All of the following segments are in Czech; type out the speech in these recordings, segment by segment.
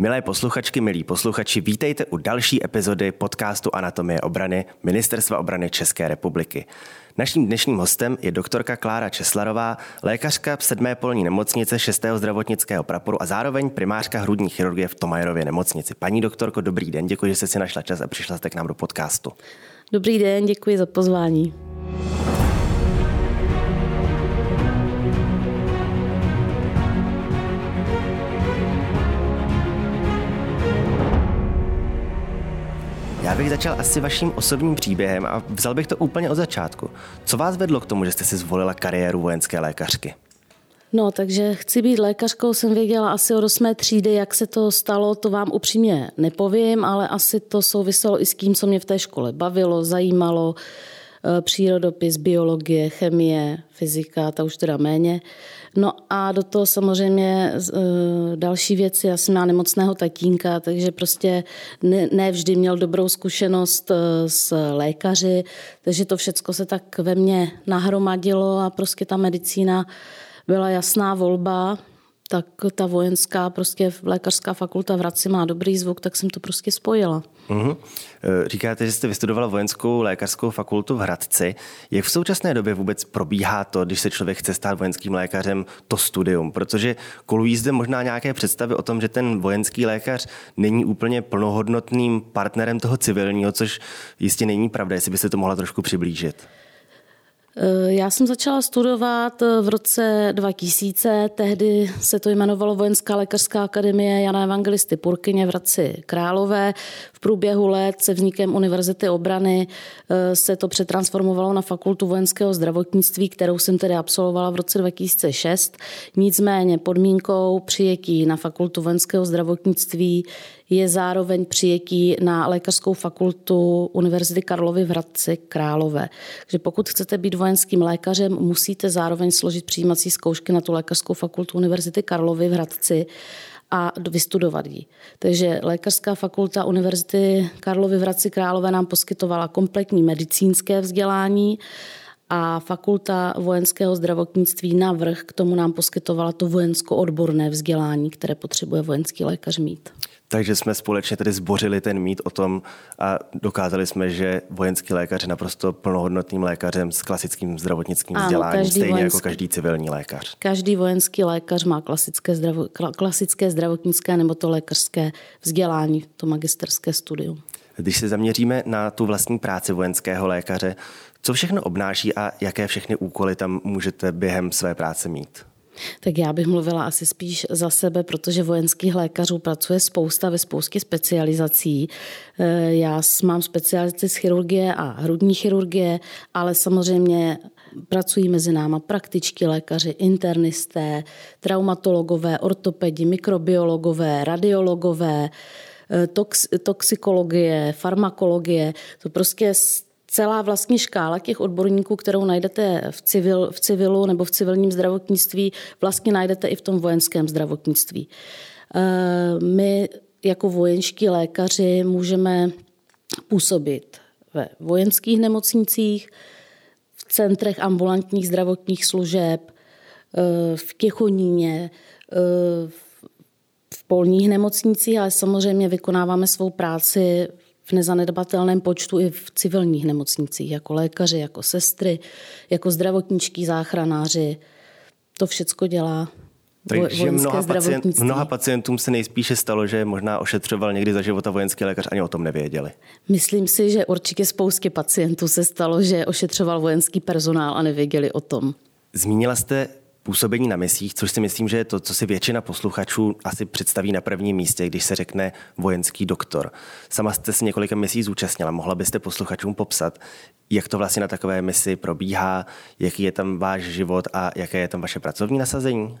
Milé posluchačky, milí posluchači, vítejte u další epizody podcastu Anatomie obrany Ministerstva obrany České republiky. Naším dnešním hostem je doktorka Klára Česlarová, lékařka v 7. polní nemocnice 6. zdravotnického praporu a zároveň primářka hrudní chirurgie v Tomajerově nemocnici. Paní doktorko, dobrý den, děkuji, že jste si našla čas a přišla jste k nám do podcastu. Dobrý den, děkuji za pozvání. Bych začal asi vaším osobním příběhem a vzal bych to úplně od začátku. Co vás vedlo k tomu, že jste si zvolila kariéru vojenské lékařky? No, takže chci být lékařkou, jsem věděla asi od 8. třídy, jak se to stalo, to vám upřímně nepovím, ale asi to souviselo i s tím, co mě v té škole bavilo, zajímalo, přírodopis, biologie, chemie, fyzika, ta už teda méně. No a do toho samozřejmě e, další věci. Já jsem měla nemocného tatínka, takže prostě ne, vždy měl dobrou zkušenost e, s lékaři, takže to všechno se tak ve mně nahromadilo a prostě ta medicína byla jasná volba tak ta vojenská, prostě lékařská fakulta v Hradci má dobrý zvuk, tak jsem to prostě spojila. Uh-huh. Říkáte, že jste vystudovala vojenskou lékařskou fakultu v Hradci. Jak v současné době vůbec probíhá to, když se člověk chce stát vojenským lékařem, to studium? Protože kolují zde možná nějaké představy o tom, že ten vojenský lékař není úplně plnohodnotným partnerem toho civilního, což jistě není pravda, jestli byste to mohla trošku přiblížit. Eh, já jsem začala studovat eh, v roce 2000, tehdy se to jmenovalo Vojenská lékařská akademie Jana Evangelisty Purkyně v Hradci Králové. V průběhu let se vznikem Univerzity obrany eh, se to přetransformovalo na fakultu vojenského zdravotnictví, kterou jsem tedy absolvovala v roce 2006. Nicméně podmínkou přijetí na fakultu vojenského zdravotnictví je zároveň přijetí na lékařskou fakultu Univerzity Karlovy v Hradci Králové. Takže pokud chcete být vojenským lékařem, musíte zároveň složit přijímací zkoušky na tu lékařskou fakultu Univerzity Karlovy v Hradci a vystudovat ji. Takže Lékařská fakulta Univerzity Karlovy v Hradci Králové nám poskytovala kompletní medicínské vzdělání a fakulta vojenského zdravotnictví navrh k tomu nám poskytovala to vojensko-odborné vzdělání, které potřebuje vojenský lékař mít. Takže jsme společně tedy zbořili ten mít o tom a dokázali jsme, že vojenský lékař je naprosto plnohodnotným lékařem s klasickým zdravotnickým ano, vzděláním, stejně jako vojenský, jako každý civilní lékař. Každý vojenský lékař má klasické, zdravo, klasické zdravotnické nebo to lékařské vzdělání, to magisterské studium. Když se zaměříme na tu vlastní práci vojenského lékaře, co všechno obnáší a jaké všechny úkoly tam můžete během své práce mít? Tak já bych mluvila asi spíš za sebe, protože vojenských lékařů pracuje spousta ve spoustě specializací. Eh, já mám specializaci z chirurgie a hrudní chirurgie, ale samozřejmě pracují mezi náma praktičtí lékaři, internisté, traumatologové, ortopedi, mikrobiologové, radiologové, tox, toxikologie, farmakologie. To prostě celá vlastně škála těch odborníků, kterou najdete v, civil, v civilu nebo v civilním zdravotnictví, vlastně najdete i v tom vojenském zdravotnictví. Eh, my jako vojenští lékaři můžeme působit ve vojenských nemocnicích, v centrech ambulantních zdravotních služeb, eh, v Těchoníně, eh, v polních nemocnicích, ale samozřejmě vykonáváme svou práci v nezanedbatelném počtu i v civilních nemocnicích, jako lékaři, jako sestry, jako zdravotničtí záchranáři. To všecko dělá takže mnoha, pacient, mnoha pacientům se nejspíše stalo, že možná ošetřoval někdy za života vojenský lékař, ani o tom nevěděli. Myslím si, že určitě spoustě pacientů se stalo, že ošetřoval vojenský personál a nevěděli o tom. Zmínila jste působení na misích, což si myslím, že je to, co si většina posluchačů asi představí na prvním místě, když se řekne vojenský doktor. Sama jste se několika misí zúčastnila. Mohla byste posluchačům popsat, jak to vlastně na takové misi probíhá, jaký je tam váš život a jaké je tam vaše pracovní nasazení?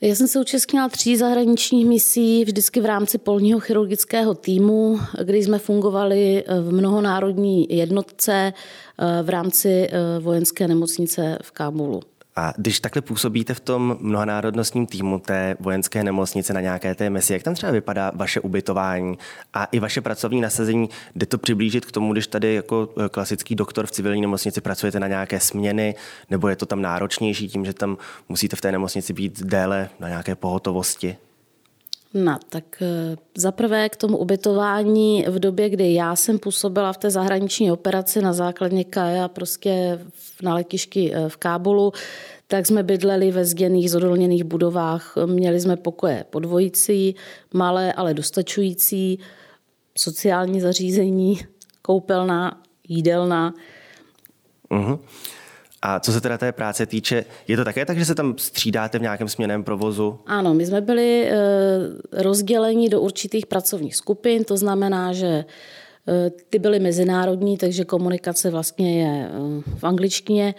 Já jsem se účastnila tří zahraničních misí, vždycky v rámci polního chirurgického týmu, kdy jsme fungovali v mnohonárodní jednotce eh, v rámci eh, vojenské nemocnice v Kábulu. A když takhle působíte v tom mnohonárodnostním týmu té vojenské nemocnice na nějaké té misi, jak tam třeba vypadá vaše ubytování a i vaše pracovní nasazení? Jde to přiblížit k tomu, když tady jako e, klasický doktor v civilní nemocnici pracujete na nějaké směny, nebo je to tam náročnější tím, že tam musíte v té nemocnici být déle na nějaké pohotovosti? No, tak eh, zaprvé k tomu ubytování v době, kdy já jsem působila v té zahraniční operaci na základně KAJA prostě na letišti eh, v Kábulu, tak jsme bydleli ve zděných, zodolněných budovách. Měli jsme pokoje podvojící, malé, ale dostačující, sociální zařízení, koupelna, jídelna. Uh-huh. A co se teda té práce týče, je to také tak, že se tam střídáte v nějakém směném provozu? Ano, my jsme byli e, rozděleni do určitých pracovních skupin, to znamená, že e, ty byly mezinárodní, takže komunikace vlastně je e, v angličtině.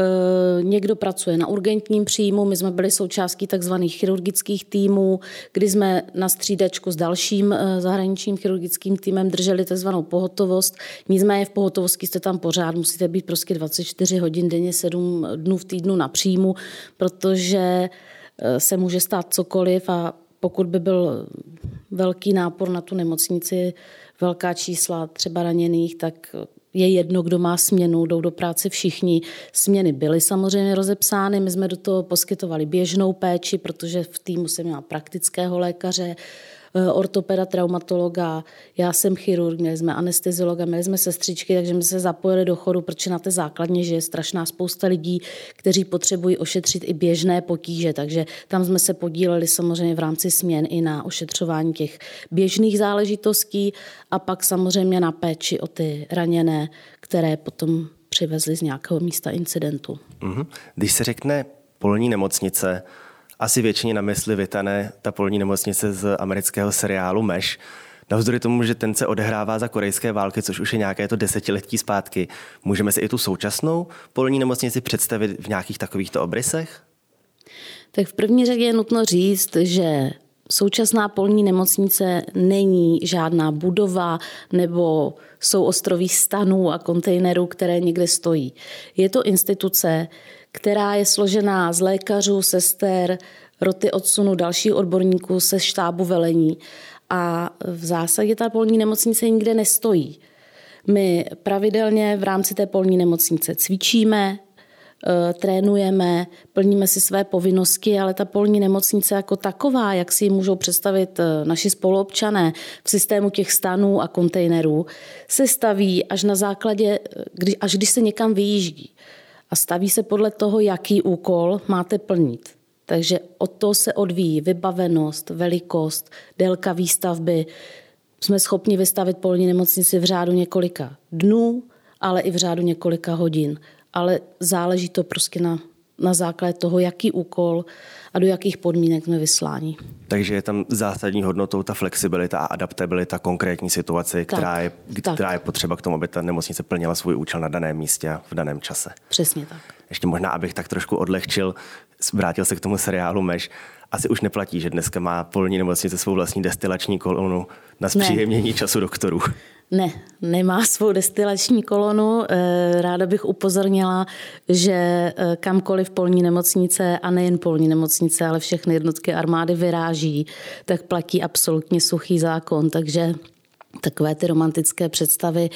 Eh, někdo pracuje na urgentním příjmu, my jsme byli součástí takzvaných chirurgických týmů, kdy jsme na střídačku s dalším eh, zahraničním chirurgickým týmem drželi takzvanou pohotovost. Nicméně v pohotovosti jste tam pořád, musíte být prostě 24 hodin denně, 7 dnů v týdnu na příjmu, protože eh, se může stát cokoliv a pokud by byl velký nápor na tu nemocnici, velká čísla třeba raněných, tak je jedno, kdo má směnu, jdou do práce všichni. Směny byly samozřejmě rozepsány, my jsme do toho poskytovali běžnou péči, protože v týmu jsem měla praktického lékaře, ortopeda, traumatologa, já jsem chirurg, měli jsme anesteziologa, měli jsme sestřičky, takže jsme se zapojili do chodu, protože na té základně, že je strašná spousta lidí, kteří potřebují ošetřit i běžné potíže, takže tam jsme se podíleli samozřejmě v rámci směn i na ošetřování těch běžných záležitostí a pak samozřejmě na péči o ty raněné, které potom přivezli z nějakého místa incidentu. Mhm. Když se řekne polní nemocnice, asi většině na mysli vytane ta polní nemocnice z amerického seriálu Mesh. Navzdory tomu, že ten se odehrává za korejské války, což už je nějaké to desetiletí zpátky, můžeme si i tu současnou polní nemocnici představit v nějakých takovýchto obrysech? Tak v první řadě je nutno říct, že Současná polní nemocnice není žádná budova nebo jsou ostroví stanů a kontejnerů, které někde stojí. Je to instituce, která je složená z lékařů, sester, roty odsunu dalších odborníků se štábu velení. A v zásadě ta polní nemocnice nikde nestojí. My pravidelně v rámci té polní nemocnice cvičíme, trénujeme, plníme si své povinnosti, ale ta polní nemocnice jako taková, jak si ji můžou představit eh, naši spoluobčané v systému těch stanů a kontejnerů, se staví až na základě, eh, až když se někam vyjíždí a staví se podle toho, jaký úkol máte plnit. Takže od toho se odvíjí vybavenost, velikost, délka výstavby. Jsme schopni vystavit polní nemocnici v řádu několika dnů, ale i v řádu několika hodin. Ale záleží to prostě na, na základě toho, jaký úkol a do jakých podmínek jsme vysláni. Takže je tam zásadní hodnotou ta flexibilita a adaptabilita konkrétní situace, která, je, která je potřeba k tomu, aby ta nemocnice plnila svůj účel na daném místě a v daném čase. Přesně tak. Ještě možná, abych tak trošku odlehčil, vrátil se k tomu seriálu Meš. Asi už neplatí, že dneska má polní nemocnice svou vlastní destilační kolonu na zpříjemnění času doktorů. Ne, nemá svou destilační kolonu. Eh, ráda bych upozornila, že eh, kamkoliv polní nemocnice a nejen polní nemocnice, ale všechny jednotky armády vyráží, tak platí absolutně suchý zákon. Takže takové ty romantické představy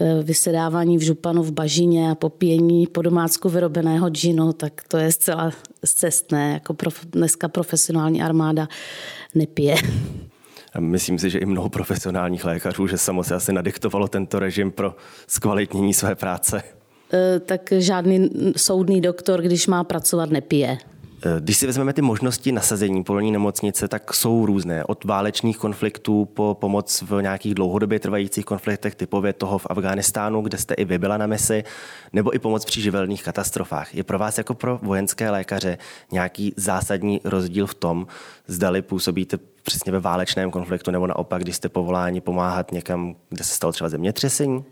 eh, vysedávání v županu v bažině a popíjení po domácku vyrobeného džinu, tak to je zcela cestné. Jako prof, dneska profesionální armáda nepije. Myslím si, že i mnoho profesionálních lékařů, že samo se asi nadiktovalo tento režim pro zkvalitnění své práce. E, tak žádný soudný doktor, když má pracovat, nepije. E, když si vezmeme ty možnosti nasazení polní nemocnice, tak jsou různé. Od válečných konfliktů po pomoc v nějakých dlouhodobě trvajících konfliktech, typově toho v Afghánistánu, kde jste i vy byla na misi, nebo i pomoc při živelných katastrofách. Je pro vás jako pro vojenské lékaře nějaký zásadní rozdíl v tom, zdali působíte přesně ve válečném konfliktu, nebo naopak, když jste povoláni pomáhat někam, kde se stalo třeba zemětřesení?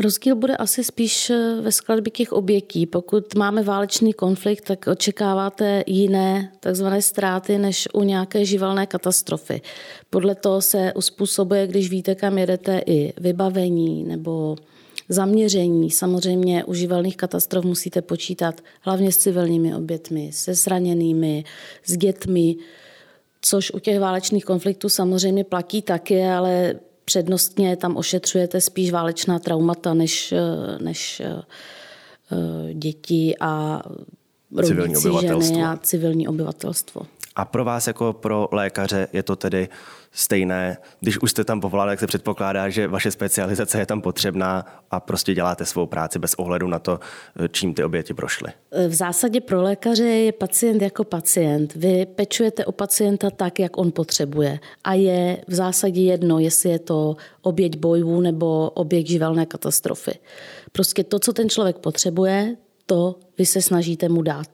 Rozdíl bude asi spíš eh, ve skladbě těch obětí. Pokud máme válečný konflikt, tak očekáváte jiné takzvané ztráty než u nějaké živelné katastrofy. Podle toho se uspůsobuje, když víte, kam jedete, i vybavení nebo zaměření. Samozřejmě u živelných katastrof musíte počítat hlavně s civilními obětmi, se zraněnými, s dětmi, což u těch válečných konfliktů samozřejmě platí taky, ale přednostně tam ošetřujete spíš válečná traumata než, než eh, děti a civilní ženy a civilní obyvatelstvo. A pro vás jako pro lékaře je to tedy stejné, když už jste tam povolán, tak se předpokládá, že vaše specializace je tam potřebná a prostě děláte svou práci bez ohledu na to, čím ty oběti prošly. V zásadě pro lékaře je pacient jako pacient. Vy pečujete o pacienta tak, jak on potřebuje. A je v zásadě jedno, jestli je to oběť bojů nebo oběť živelné katastrofy. Prostě to, co ten člověk potřebuje, to vy se snažíte mu dát.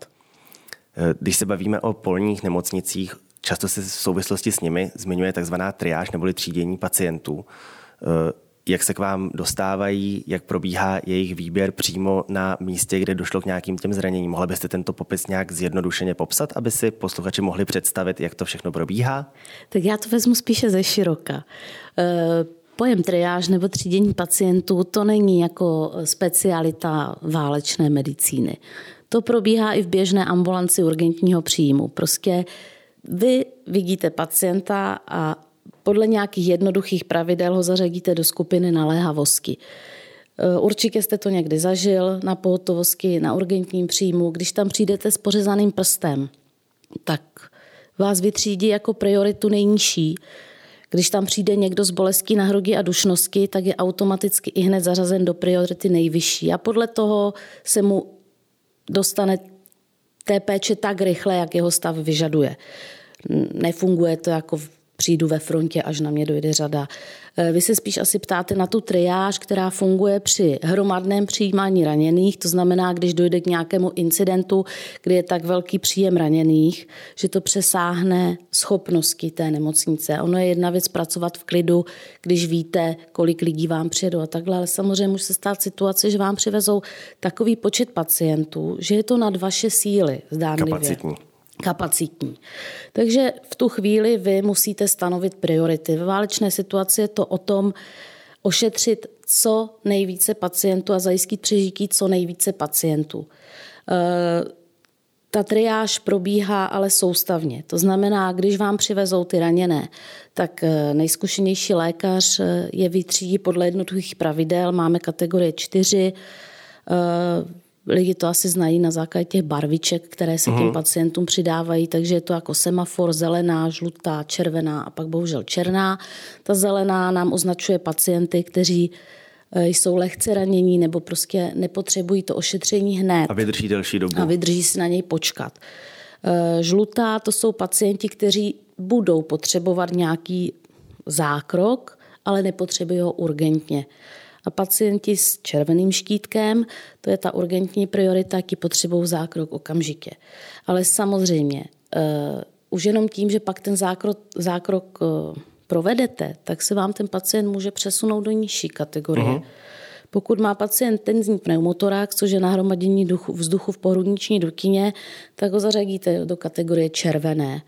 Když se bavíme o polních nemocnicích, často se v souvislosti s nimi zmiňuje takzvaná triáž neboli třídění pacientů. Eh, jak se k vám dostávají, jak probíhá jejich výběr přímo na místě, kde došlo k nějakým těm zraněním. Mohli byste tento popis nějak zjednodušeně popsat, aby si posluchači mohli představit, jak to všechno probíhá? Tak já to vezmu spíše ze široka. Eh, pojem triáž nebo třídění pacientů to není jako specialita válečné medicíny. To probíhá i v běžné ambulanci urgentního příjmu. Prostě vy vidíte pacienta a podle nějakých jednoduchých pravidel ho zařadíte do skupiny naléhavosti. E, určitě jste to někdy zažil na pohotovosti, na urgentním příjmu. Když tam přijdete s pořezaným prstem, tak vás vytřídí jako prioritu nejnižší. Když tam přijde někdo z bolestí na hrudi a dušnosti, tak je automaticky i hned zařazen do priority nejvyšší. A podle toho se mu dostane té péče tak rychle, jak jeho stav vyžaduje. Nefunguje to jako přijdu ve frontě, až na mě dojde řada. E, vy se spíš asi ptáte na tu triáž, která funguje při hromadném přijímání raněných, to znamená, když dojde k nějakému incidentu, kdy je tak velký příjem raněných, že to přesáhne schopnosti té nemocnice. Ono je jedna věc pracovat v klidu, když víte, kolik lidí vám přijedou a takhle, ale samozřejmě může se stát situace, že vám přivezou takový počet pacientů, že je to nad vaše síly, zdánlivě. Kapacitní kapacitní. Takže v tu chvíli vy musíte stanovit priority. Ve válečné situaci je to o tom ošetřit co nejvíce pacientů a zajistit přežití co nejvíce pacientů. E, ta triáž probíhá ale soustavně. To znamená, když vám přivezou ty raněné, tak e, nejzkušenější lékař e, je vytřídí podle jednotlivých pravidel. Máme kategorie 4, Lidi to asi znají na základě těch barviček, které se těm mhm. pacientům přidávají, takže je to jako semafor, zelená, žlutá, červená a pak bohužel černá. Ta zelená nám označuje pacienty, kteří eh, jsou lehce ranění nebo prostě nepotřebují to ošetření hned. A vydrží delší dobu. A vydrží si na něj počkat. Eh, žlutá to jsou pacienti, kteří budou potřebovat nějaký zákrok, ale nepotřebují ho urgentně. A pacienti s červeným štítkem, to je ta urgentní priorita, jaký potřebují zákrok okamžitě. Ale samozřejmě, uh, už jenom tím, že pak ten zákrok, zákrok uh, provedete, tak se vám ten pacient může přesunout do nižší kategorie. Uh-huh. Pokud má pacient tenzní pneumotorák, což je nahromadění vzduchu v pohrudniční dukině, tak ho zařadíte do kategorie červené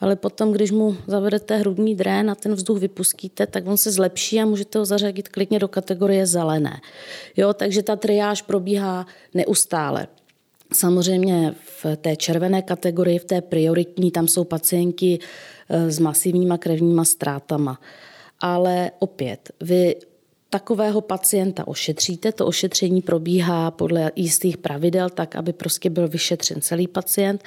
ale potom, když mu zavedete hrudní drén a ten vzduch vypustíte, tak on se zlepší a můžete ho zařadit klidně do kategorie zelené. Jo, takže ta triáž probíhá neustále. Samozřejmě v té červené kategorii, v té prioritní, tam jsou pacienti eh, s masivníma krevníma ztrátama. Ale opět, vy takového pacienta ošetříte. To ošetření probíhá podle jistých pravidel, tak aby prostě byl vyšetřen celý pacient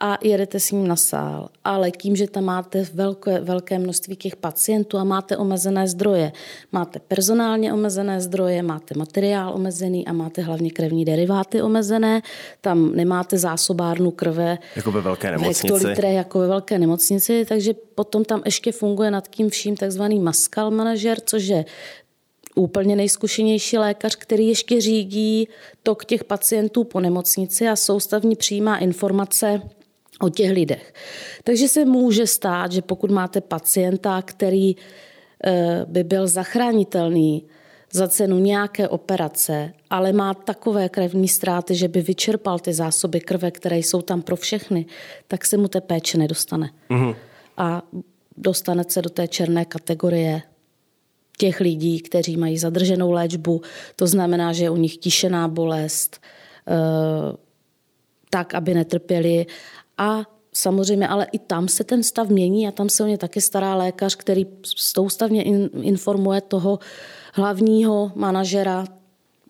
a jedete s ním na sál. Ale tím, že tam máte velké, velké množství těch pacientů a máte omezené zdroje, máte personálně omezené zdroje, máte materiál omezený a máte hlavně krevní deriváty omezené, tam nemáte zásobárnu krve jako ve velké nemocnici. jako ve velké nemocnici, takže potom tam ještě funguje nad tím vším takzvaný maskal manažer, což je úplně nejzkušenější lékař, který ještě řídí tok těch pacientů po nemocnici a soustavně přijímá informace o těch lidech. Takže se může stát, že pokud máte pacienta, který eh, by byl zachránitelný za cenu nějaké operace, ale má takové krevní ztráty, že by vyčerpal ty zásoby krve, které jsou tam pro všechny, tak se mu té péče nedostane. Mm-hmm. A dostane se do té černé kategorie těch lidí, kteří mají zadrženou léčbu. To znamená, že je u nich tišená bolest, eh, tak, aby netrpěli a samozřejmě, ale i tam se ten stav mění a tam se o ně taky stará lékař, který soustavně informuje toho hlavního manažera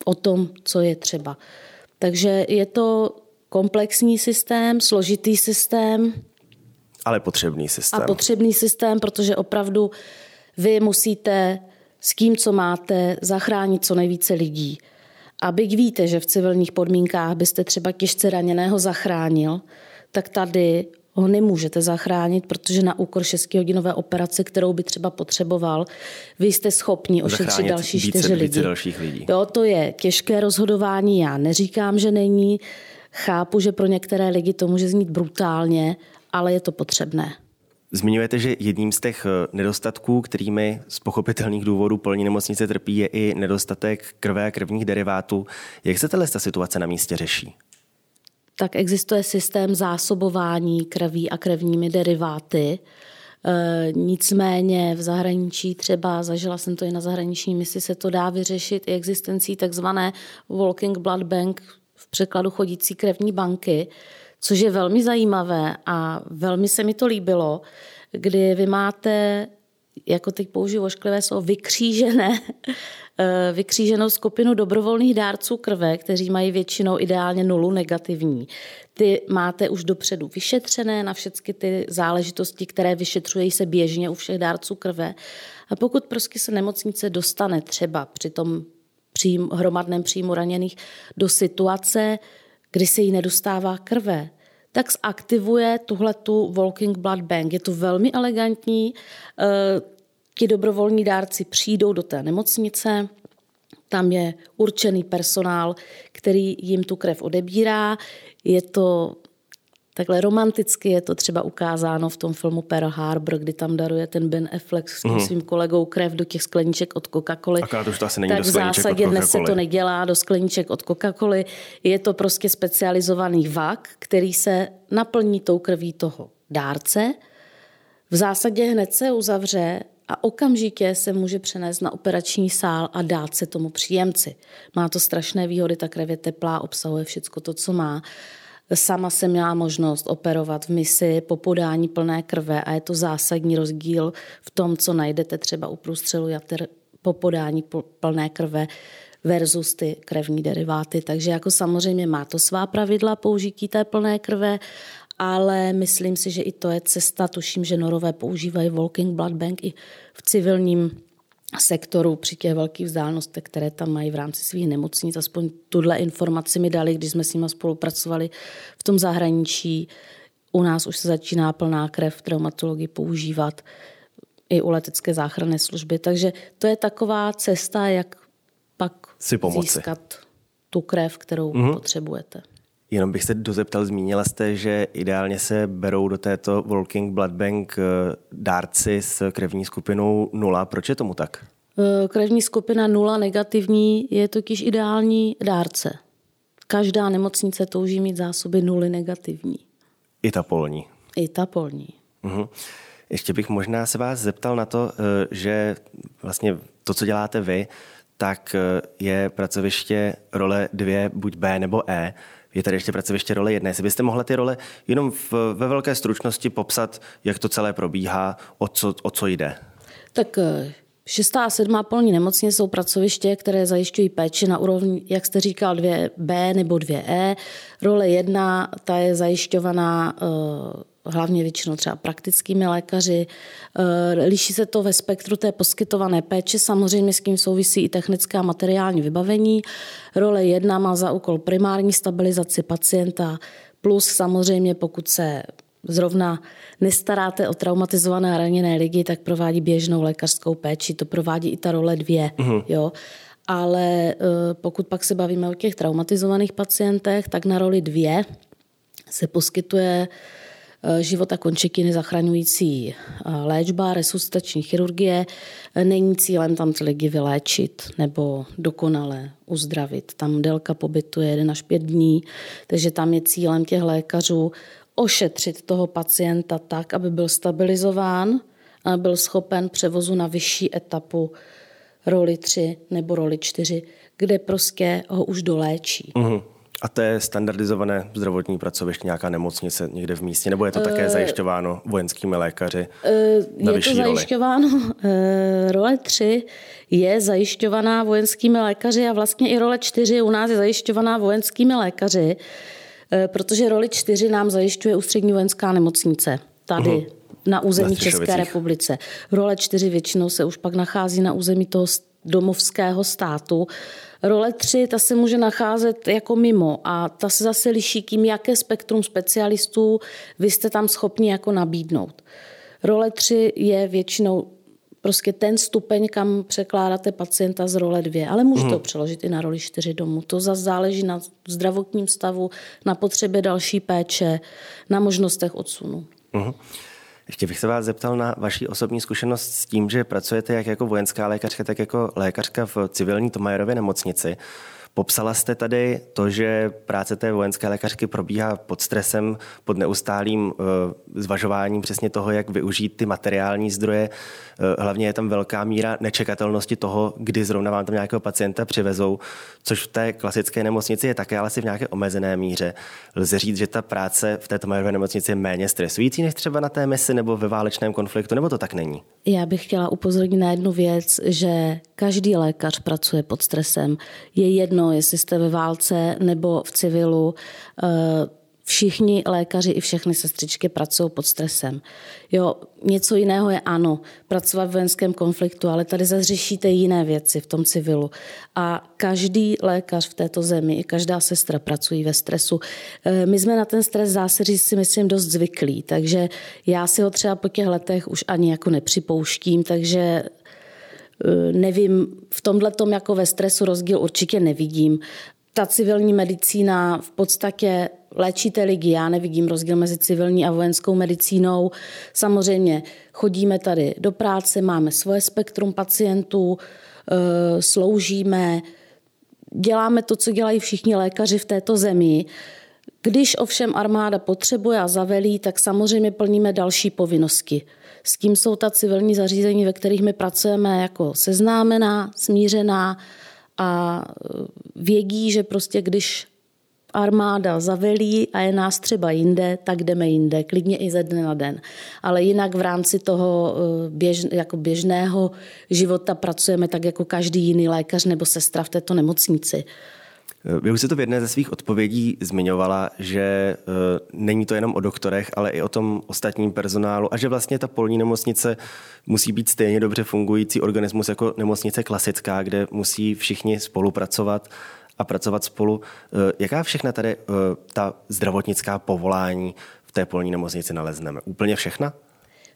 o tom, co je třeba. Takže je to komplexní systém, složitý systém. Ale potřebný systém. A potřebný systém, protože opravdu vy musíte s tím, co máte, zachránit co nejvíce lidí. A byť víte, že v civilních podmínkách byste třeba těžce raněného zachránil, tak tady ho nemůžete zachránit, protože na úkor 6-hodinové operace, kterou by třeba potřeboval, vy jste schopni ošetřit další více, čtyři lidi. dalších lidí. Jo, to je těžké rozhodování, já neříkám, že není. Chápu, že pro některé lidi to může znít brutálně, ale je to potřebné. Zmiňujete, že jedním z těch eh, nedostatků, kterými z pochopitelných důvodů polní nemocnice trpí, je i nedostatek krve a krevních derivátů. Jak se tato situace na místě řeší? Tak existuje systém zásobování krví a krevními deriváty. E, nicméně v zahraničí třeba, zažila jsem to i na zahraniční misi, se to dá vyřešit i existencí takzvané Walking Blood Bank, v překladu chodící krevní banky, což je velmi zajímavé a velmi se mi to líbilo, kdy vy máte, jako teď použiju ošklivé slovo, vykřížené, vykříženou skupinu dobrovolných dárců krve, kteří mají většinou ideálně nulu negativní. Ty máte už dopředu vyšetřené na všechny ty záležitosti, které vyšetřují se běžně u všech dárců krve. A pokud prostě se nemocnice dostane třeba při tom přím, hromadném příjmu raněných do situace, kdy se jí nedostává krve, tak zaktivuje tuhletu Walking Blood Bank. Je to velmi elegantní. Ti dobrovolní dárci přijdou do té nemocnice, tam je určený personál, který jim tu krev odebírá. Je to Takhle romanticky je to třeba ukázáno v tom filmu Pearl Harbor, kdy tam daruje ten Ben Affleck s tím mm. svým kolegou krev do těch skleníček od Coca-Coly. to už to asi není tak do v zásadě dnes se to nedělá do skleníček od Coca-Coly. Je to prostě specializovaný vak, který se naplní tou krví toho dárce. V zásadě hned se uzavře a okamžitě se může přenést na operační sál a dát se tomu příjemci. Má to strašné výhody, ta krev je teplá, obsahuje všechno to, co má. Sama jsem měla možnost operovat v misi po podání plné krve a je to zásadní rozdíl v tom, co najdete třeba u průstřelu jater po podání plné krve versus ty krevní deriváty. Takže jako samozřejmě má to svá pravidla použití té plné krve, ale myslím si, že i to je cesta. Tuším, že Norové používají Walking Blood Bank i v civilním sektoru při těch velkých vzdálenostech, které tam mají v rámci svých nemocnic. Aspoň tuhle informaci mi dali, když jsme s nimi spolupracovali v tom zahraničí. U nás už se začíná plná krev v traumatologii používat i u letecké záchranné služby. Takže to je taková cesta, jak pak si pomoci. získat tu krev, kterou mm-hmm. potřebujete. Jenom bych se dozeptal, zmínila jste, že ideálně se berou do této Walking Blood Bank eh, dárci s krevní skupinou nula. Proč je tomu tak? Eh, krevní skupina nula negativní je totiž ideální dárce. Každá nemocnice touží mít zásoby nuly negativní. I ta polní. I ta polní. Uh-huh. Ještě bych možná se vás zeptal na to, eh, že vlastně to, co děláte vy, tak je pracoviště role dvě, buď B nebo E je tady ještě pracoviště role jedné. Jestli byste mohla ty role jenom v, ve velké stručnosti popsat, jak to celé probíhá, o co, o co jde? Tak eh, Šestá a sedmá polní nemocnice jsou pracoviště, které zajišťují péči na úrovni, jak jste říkal, 2B nebo 2E. Role jedna, ta je zajišťovaná uh, hlavně většinou třeba praktickými lékaři. Eh, liší se to ve spektru té poskytované péče, samozřejmě s tím souvisí i technické a materiální vybavení. Role jedna má za úkol primární stabilizaci pacienta, plus samozřejmě pokud se zrovna nestaráte o traumatizované a raněné lidi, tak provádí běžnou lékařskou péči. To provádí i ta role dvě. Uh-huh. Jo. Ale eh, pokud pak se bavíme o těch traumatizovaných pacientech, tak na roli dvě se poskytuje Eh, života končetiny zachraňující eh, léčba, resuscitační chirurgie. Není cílem tam ty lidi vyléčit nebo dokonale uzdravit. Tam délka pobytu je 1 až 5 dní, takže tam je cílem těch lékařů ošetřit toho pacienta tak, aby byl stabilizován a byl schopen převozu na vyšší etapu roli 3 nebo roli 4, kde prostě ho už doléčí. Uh-huh. A to je standardizované zdravotní pracoviště, nějaká nemocnice někde v místě, nebo je to také uh, zajišťováno vojenskými lékaři uh, na Je to zajišťováno, uh, role 3 je zajišťovaná vojenskými lékaři a vlastně i role 4 u nás je zajišťovaná vojenskými lékaři, protože roli 4 nám zajišťuje ústřední vojenská nemocnice. tady uh-huh. na území na České republice. Role čtyři většinou se už pak nachází na území toho domovského státu. Role tři, ta se může nacházet jako mimo a ta se zase liší tím, jaké spektrum specialistů vy jste tam schopni jako nabídnout. Role tři je většinou prostě ten stupeň, kam překládáte pacienta z role dvě. Ale můžete to přeložit i na roli čtyři domů. To zase záleží na zdravotním stavu, na potřebě další péče, na možnostech odsunu. Uh-huh. Ještě bych se vás zeptal na vaši osobní zkušenost s tím, že pracujete jak jako vojenská lékařka, tak jako lékařka v civilní Tomajerově nemocnici. Popsala jste tady to, že práce té vojenské lékařky probíhá pod stresem, pod neustálým uh, zvažováním přesně toho, jak využít ty materiální zdroje. Uh, hlavně je tam velká míra nečekatelnosti toho, kdy zrovna vám tam nějakého pacienta přivezou, což v té klasické nemocnici je také ale asi v nějaké omezené míře. Lze říct, že ta práce v této majorové nemocnici je méně stresující než třeba na té misi nebo ve válečném konfliktu, nebo to tak není? Já bych chtěla upozornit na jednu věc, že každý lékař pracuje pod stresem. Je jedno, jestli jste ve válce nebo v civilu. Eh, všichni lékaři i všechny sestřičky pracují pod stresem. Jo, něco jiného je ano, pracovat v vojenském konfliktu, ale tady zase řešíte jiné věci v tom civilu. A každý lékař v této zemi i každá sestra pracují ve stresu. Eh, my jsme na ten stres záseří si myslím dost zvyklí, takže já si ho třeba po těch letech už ani jako nepřipouštím, takže nevím, v tomhle tom jako ve stresu rozdíl určitě nevidím. Ta civilní medicína v podstatě léčíte lidi, já nevidím rozdíl mezi civilní a vojenskou medicínou. Samozřejmě chodíme tady do práce, máme svoje spektrum pacientů, eh, sloužíme, děláme to, co dělají všichni lékaři v této zemi. Když ovšem armáda potřebuje a zavelí, tak samozřejmě plníme další povinnosti. S tím jsou ta civilní zařízení, ve kterých my pracujeme jako seznámená, smířená a vědí, že prostě když armáda zavelí a je nás třeba jinde, tak jdeme jinde, klidně i ze dne na den. Ale jinak v rámci toho eh, běž, jako běžného života pracujeme tak jako každý jiný lékař nebo sestra v této nemocnici. Vy už jste to v jedné ze svých odpovědí zmiňovala, že e, není to jenom o doktorech, ale i o tom ostatním personálu a že vlastně ta polní nemocnice musí být stejně dobře fungující organismus jako nemocnice klasická, kde musí všichni spolupracovat a pracovat spolu. E, jaká všechna tady ta zdravotnická povolání v té polní nemocnici nalezneme? Úplně všechna?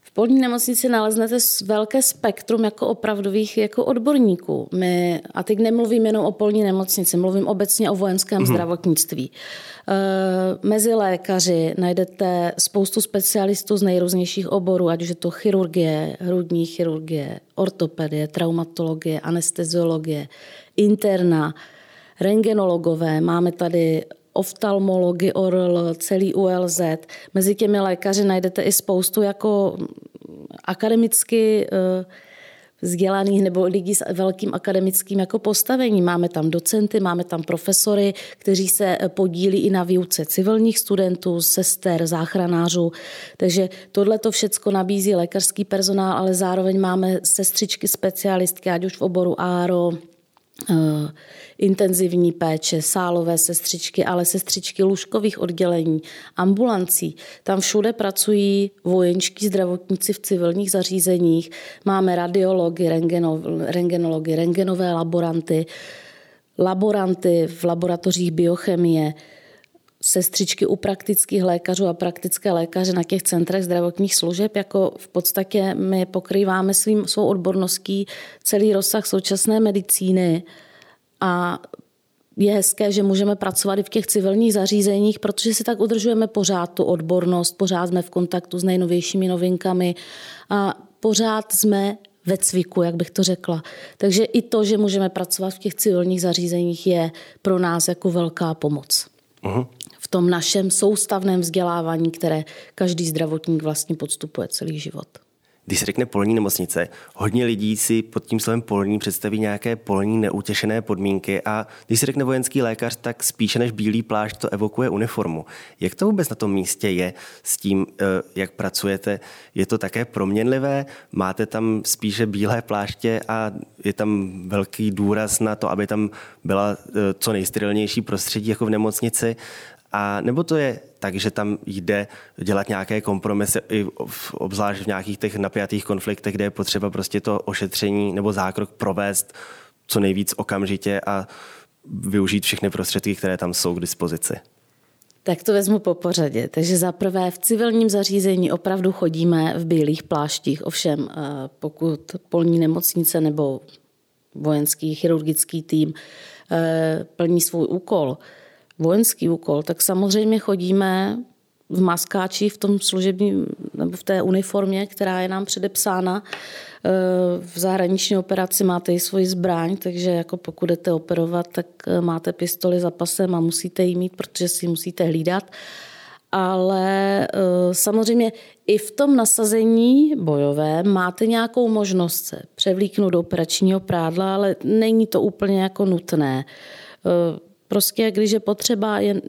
V polní nemocnici naleznete velké spektrum jako opravdových jako odborníků. My, a teď nemluvím jenom o polní nemocnici, mluvím obecně o vojenském mm-hmm. zdravotnictví. E, mezi lékaři najdete spoustu specialistů z nejrůznějších oborů, ať už je to chirurgie, hrudní chirurgie, ortopedie, traumatologie, anesteziologie, interna, rengenologové, máme tady oftalmology, ORL, celý ULZ. Mezi těmi lékaři najdete i spoustu jako akademicky eh, vzdělaných nebo lidí s velkým akademickým jako postavením. Máme tam docenty, máme tam profesory, kteří se podílí i na výuce civilních studentů, sester, záchranářů. Takže tohle to všecko nabízí lékařský personál, ale zároveň máme sestřičky specialistky, ať už v oboru ARO, Eh, intenzivní péče, sálové sestřičky, ale sestřičky lůžkových oddělení, ambulancí. Tam všude pracují vojenčtí zdravotníci v civilních zařízeních. Máme radiology, rengenology, rengenové laboranty, laboranty v laboratořích biochemie, sestřičky u praktických lékařů a praktické lékaře na těch centrech zdravotních služeb, jako v podstatě my pokrýváme svým, svou odborností celý rozsah současné medicíny a je hezké, že můžeme pracovat i v těch civilních zařízeních, protože si tak udržujeme pořád tu odbornost, pořád jsme v kontaktu s nejnovějšími novinkami a pořád jsme ve cviku, jak bych to řekla. Takže i to, že můžeme pracovat v těch civilních zařízeních, je pro nás jako velká pomoc. V tom našem soustavném vzdělávání, které každý zdravotník vlastně podstupuje celý život. Když se řekne polní nemocnice, hodně lidí si pod tím slovem polní představí nějaké polní neutěšené podmínky a když se řekne vojenský lékař, tak spíše než bílý plášť to evokuje uniformu. Jak to vůbec na tom místě je s tím, eh, jak pracujete? Je to také proměnlivé? Máte tam spíše bílé pláště a je tam velký důraz na to, aby tam byla eh, co nejsterilnější prostředí jako v nemocnici? A nebo to je tak, že tam jde dělat nějaké kompromisy, i v, obzvlášť v nějakých těch napjatých konfliktech, kde je potřeba prostě to ošetření nebo zákrok provést co nejvíc okamžitě a využít všechny prostředky, které tam jsou k dispozici. Tak to vezmu po pořadě. Takže za prvé v civilním zařízení opravdu chodíme v bílých pláštích. Ovšem, eh, pokud polní nemocnice nebo vojenský chirurgický tým eh, plní svůj úkol, vojenský úkol, tak samozřejmě chodíme v maskáči, v tom služebním nebo v té uniformě, která je nám předepsána. Eh, v zahraniční operaci máte i svoji zbraň, takže jako pokud jdete operovat, tak eh, máte pistoli za pasem a musíte ji mít, protože si ji musíte hlídat. Ale eh, samozřejmě i v tom nasazení bojové máte nějakou možnost se převlíknout do operačního prádla, ale není to úplně jako nutné. Prostě když je potřeba, je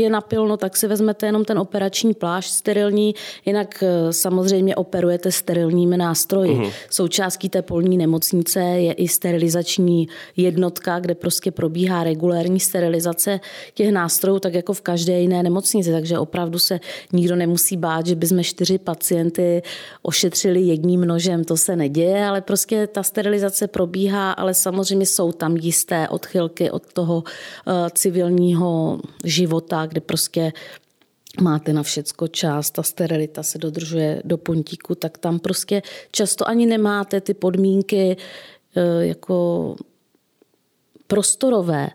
je napilno, tak si vezmete jenom ten operační plášť sterilní, jinak eh, samozřejmě operujete sterilními nástroji. Uh-huh. Součástí té polní nemocnice je i sterilizační jednotka, kde prostě probíhá regulérní sterilizace těch nástrojů, tak jako v každé jiné nemocnici, takže opravdu se nikdo nemusí bát, že bychom čtyři pacienty ošetřili jedním nožem, to se neděje, ale prostě ta sterilizace probíhá, ale samozřejmě jsou tam jisté odchylky od toho uh, civilního života, kde prostě máte na všecko čas, ta sterilita se dodržuje do pontíku, tak tam prostě často ani nemáte ty podmínky eh, jako prostorové.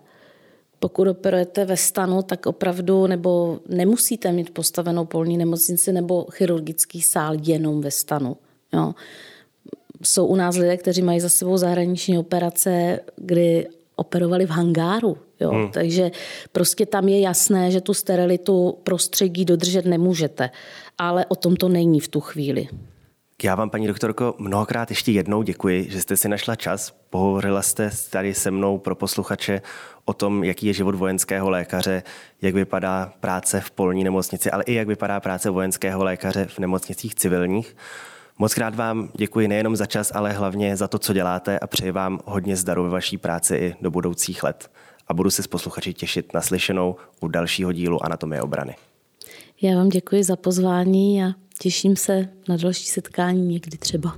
Pokud operujete ve stanu, tak opravdu nebo nemusíte mít postavenou polní nemocnici nebo chirurgický sál jenom ve stanu. Jo. Jsou u nás lidé, kteří mají za sebou zahraniční operace, kdy operovali v hangáru. Jo? Hmm. Takže prostě tam je jasné, že tu sterilitu prostředí dodržet nemůžete. Ale o tom to není v tu chvíli. Já vám, paní doktorko, mnohokrát ještě jednou děkuji, že jste si našla čas. Pohovorila jste tady se mnou pro posluchače o tom, jaký je život vojenského lékaře, jak vypadá práce v polní nemocnici, ale i jak vypadá práce vojenského lékaře v nemocnicích civilních. Moc krát vám děkuji nejenom za čas, ale hlavně za to, co děláte a přeji vám hodně zdaru ve vaší práci i do budoucích let. A budu se s posluchači těšit na slyšenou u dalšího dílu Anatomie obrany. Já vám děkuji za pozvání a těším se na další setkání někdy třeba.